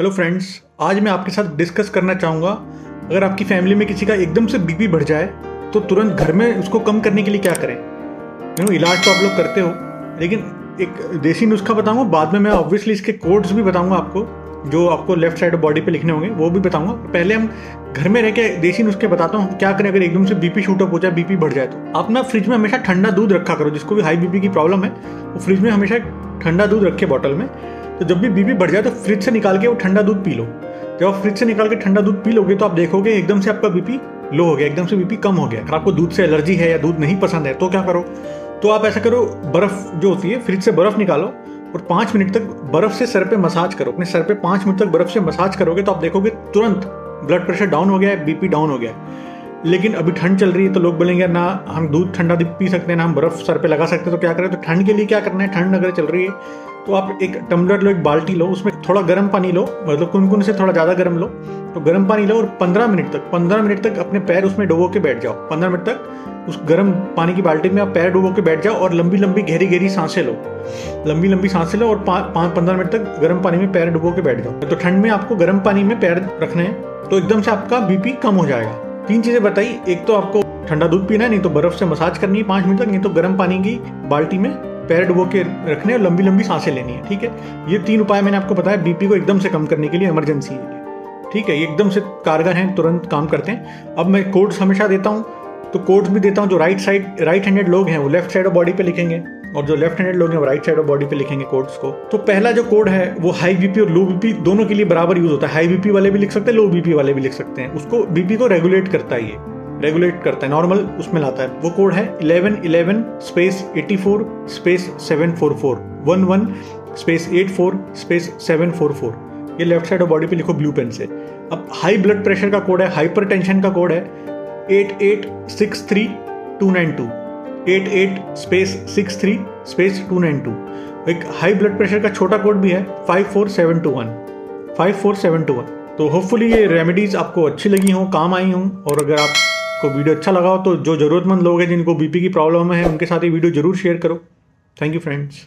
Hello friends आज मैं आपके साथ डिस्कस करना चाहूँगा, अगर आपकी फैमिली में किसी का एकदम से बीपी बढ़ जाए तो तुरंत घर में उसको कम करने के लिए क्या करें? यू नो इलाज तो आप लोग करते हो, लेकिन एक देसी नुस्खा बताऊँगा, बाद में मैं ऑब्वियसली इसके कोड्स भी बताऊँगा आपको, जो आपको लेफ़्ट साइड बॉडी पे लिखने होंगे, वो भी बताऊँगा। पहले हम घर में रह के देसी नुस्खे बताता हूँ, क्या करें अगर एकदम से बीपी शूट अप हो जाए बीपी बढ़ जाए तो। आप ना फ्रिज में हमेशा ठंडा दूध रखा करो, जिसको भी हाई बीपी की प्रॉब्लम है, वो फ्रिज में हमेशा ठंडा दूध रखे बॉटल में। तो जब भी बीपी बढ़ जाए तो फ्रिज से निकाल के वो ठंडा दूध पी लो। जब आप फ्रिज से निकाल के ठंडा दूध पी लोगे तो आप देखोगे एकदम से आपका बीपी लो हो गया, एकदम से बीपी कम हो गया। अगर आपको दूध से एलर्जी है या दूध नहीं पसंद है तो क्या करो? तो आप ऐसा करो, बर्फ़ जो होती है फ्रिज से बर्फ़ निकालो और पाँच मिनट तक बर्फ़ से सर पे मसाज करो। अपने सर पे पाँच मिनट तक बर्फ़ से मसाज करोगे तो आप देखोगे तुरंत ब्लड प्रेशर डाउन हो गया है बीपी डाउन हो गया। है लेकिन अभी ठंड चल रही है तो लोग बोलेंगे, ना, हम दूध ठंडा पी सकते हैं, ना हम बर्फ़ सर पे लगा सकते हैं तो क्या करें? तो ठंड के लिए क्या करना है? ठंड अगर चल रही है तो आप एक टम्बलर लो, एक बाल्टी लो, उसमें थोड़ा गर्म पानी लो मतलब कुनकुन से थोड़ा ज़्यादा गर्म लो तो गर्म पानी लो और पंद्रह मिनट तक, पंद्रह मिनट तक अपने पैर उसमें डुबो के बैठ जाओ। पंद्रह मिनट तक उस गर्म पानी की बाल्टी में आप पैर डुबो के बैठ जाओ और लंबी लंबी गहरी गहरी साँसें लो। लंबी लंबी साँसें लो और पाँच, पंद्रह मिनट तक गर्म पानी में पैर डुबो के बैठ जाओ। तो ठंड में आपको गर्म पानी में पैर रखने हैं तो एकदम से आपका बीपी कम हो जाएगा। तीन चीज़ें बताई। एक तो आपको ठंडा दूध पीना है, नहीं तो बर्फ़ से मसाज करनी है पाँच मिनट तक, नहीं तो गर्म पानी की बाल्टी में पैर डुबो के रखने और लंबी लंबी साँसें लेनी है, ठीक है? ये तीन उपाय मैंने आपको बताया। बीपी को एकदम से कम करने के लिए इमरजेंसी है ठीक है? एकदम से कारगर हैं, तुरंत काम करते हैं। अब मैं कोड्स हमेशा देता हूँ। तो कोड्स भी देता हूँ जो राइट साइड राइट हैंडेड लोग हैं, वो लेफ़्ट साइड ऑफ़ बॉडी पे लिखेंगे और जो लेफ़्ट हैंडेड लोग हैं, वो राइट साइड ऑफ़ बॉडी पे लिखेंगे कोड्स को। तो पहला जो कोड है, वो हाई बीपी और लो बीपी दोनों के लिए बराबर यूज़ होता है। हाई बीपी वाले भी लिख सकते हैं लो बीपी वाले भी लिख सकते हैं। उसको बीपी को रेगुलेट करता है ये। रेगुलेट करता है। नॉर्मल उसमें लाता है। वो कोड है eleven eleven space eighty four space seven four four one one space eight four space seven four four ये लेफ़्ट साइड ऑफ़ बॉडी पे लिखो ब्लू पेन से। अब हाई ब्लड प्रेशर का कोड है हाइपर टेंशन का code है। Eight eight six three two nine two eight eight space six three space two nine two एक हाई ब्लड प्रेशर का छोटा कोड भी है five four seven two one five four seven two one तो hopefully ये remedies आपको अच्छी लगी हों, काम आई हों, और अगर आपको वीडियो अच्छा लगा हो तो जो ज़रूरतमंद लोग हैं, जिनको बीपी की प्रॉब्लम है, उनके साथ ये वीडियो ज़रूर शेयर करो. Thank you friends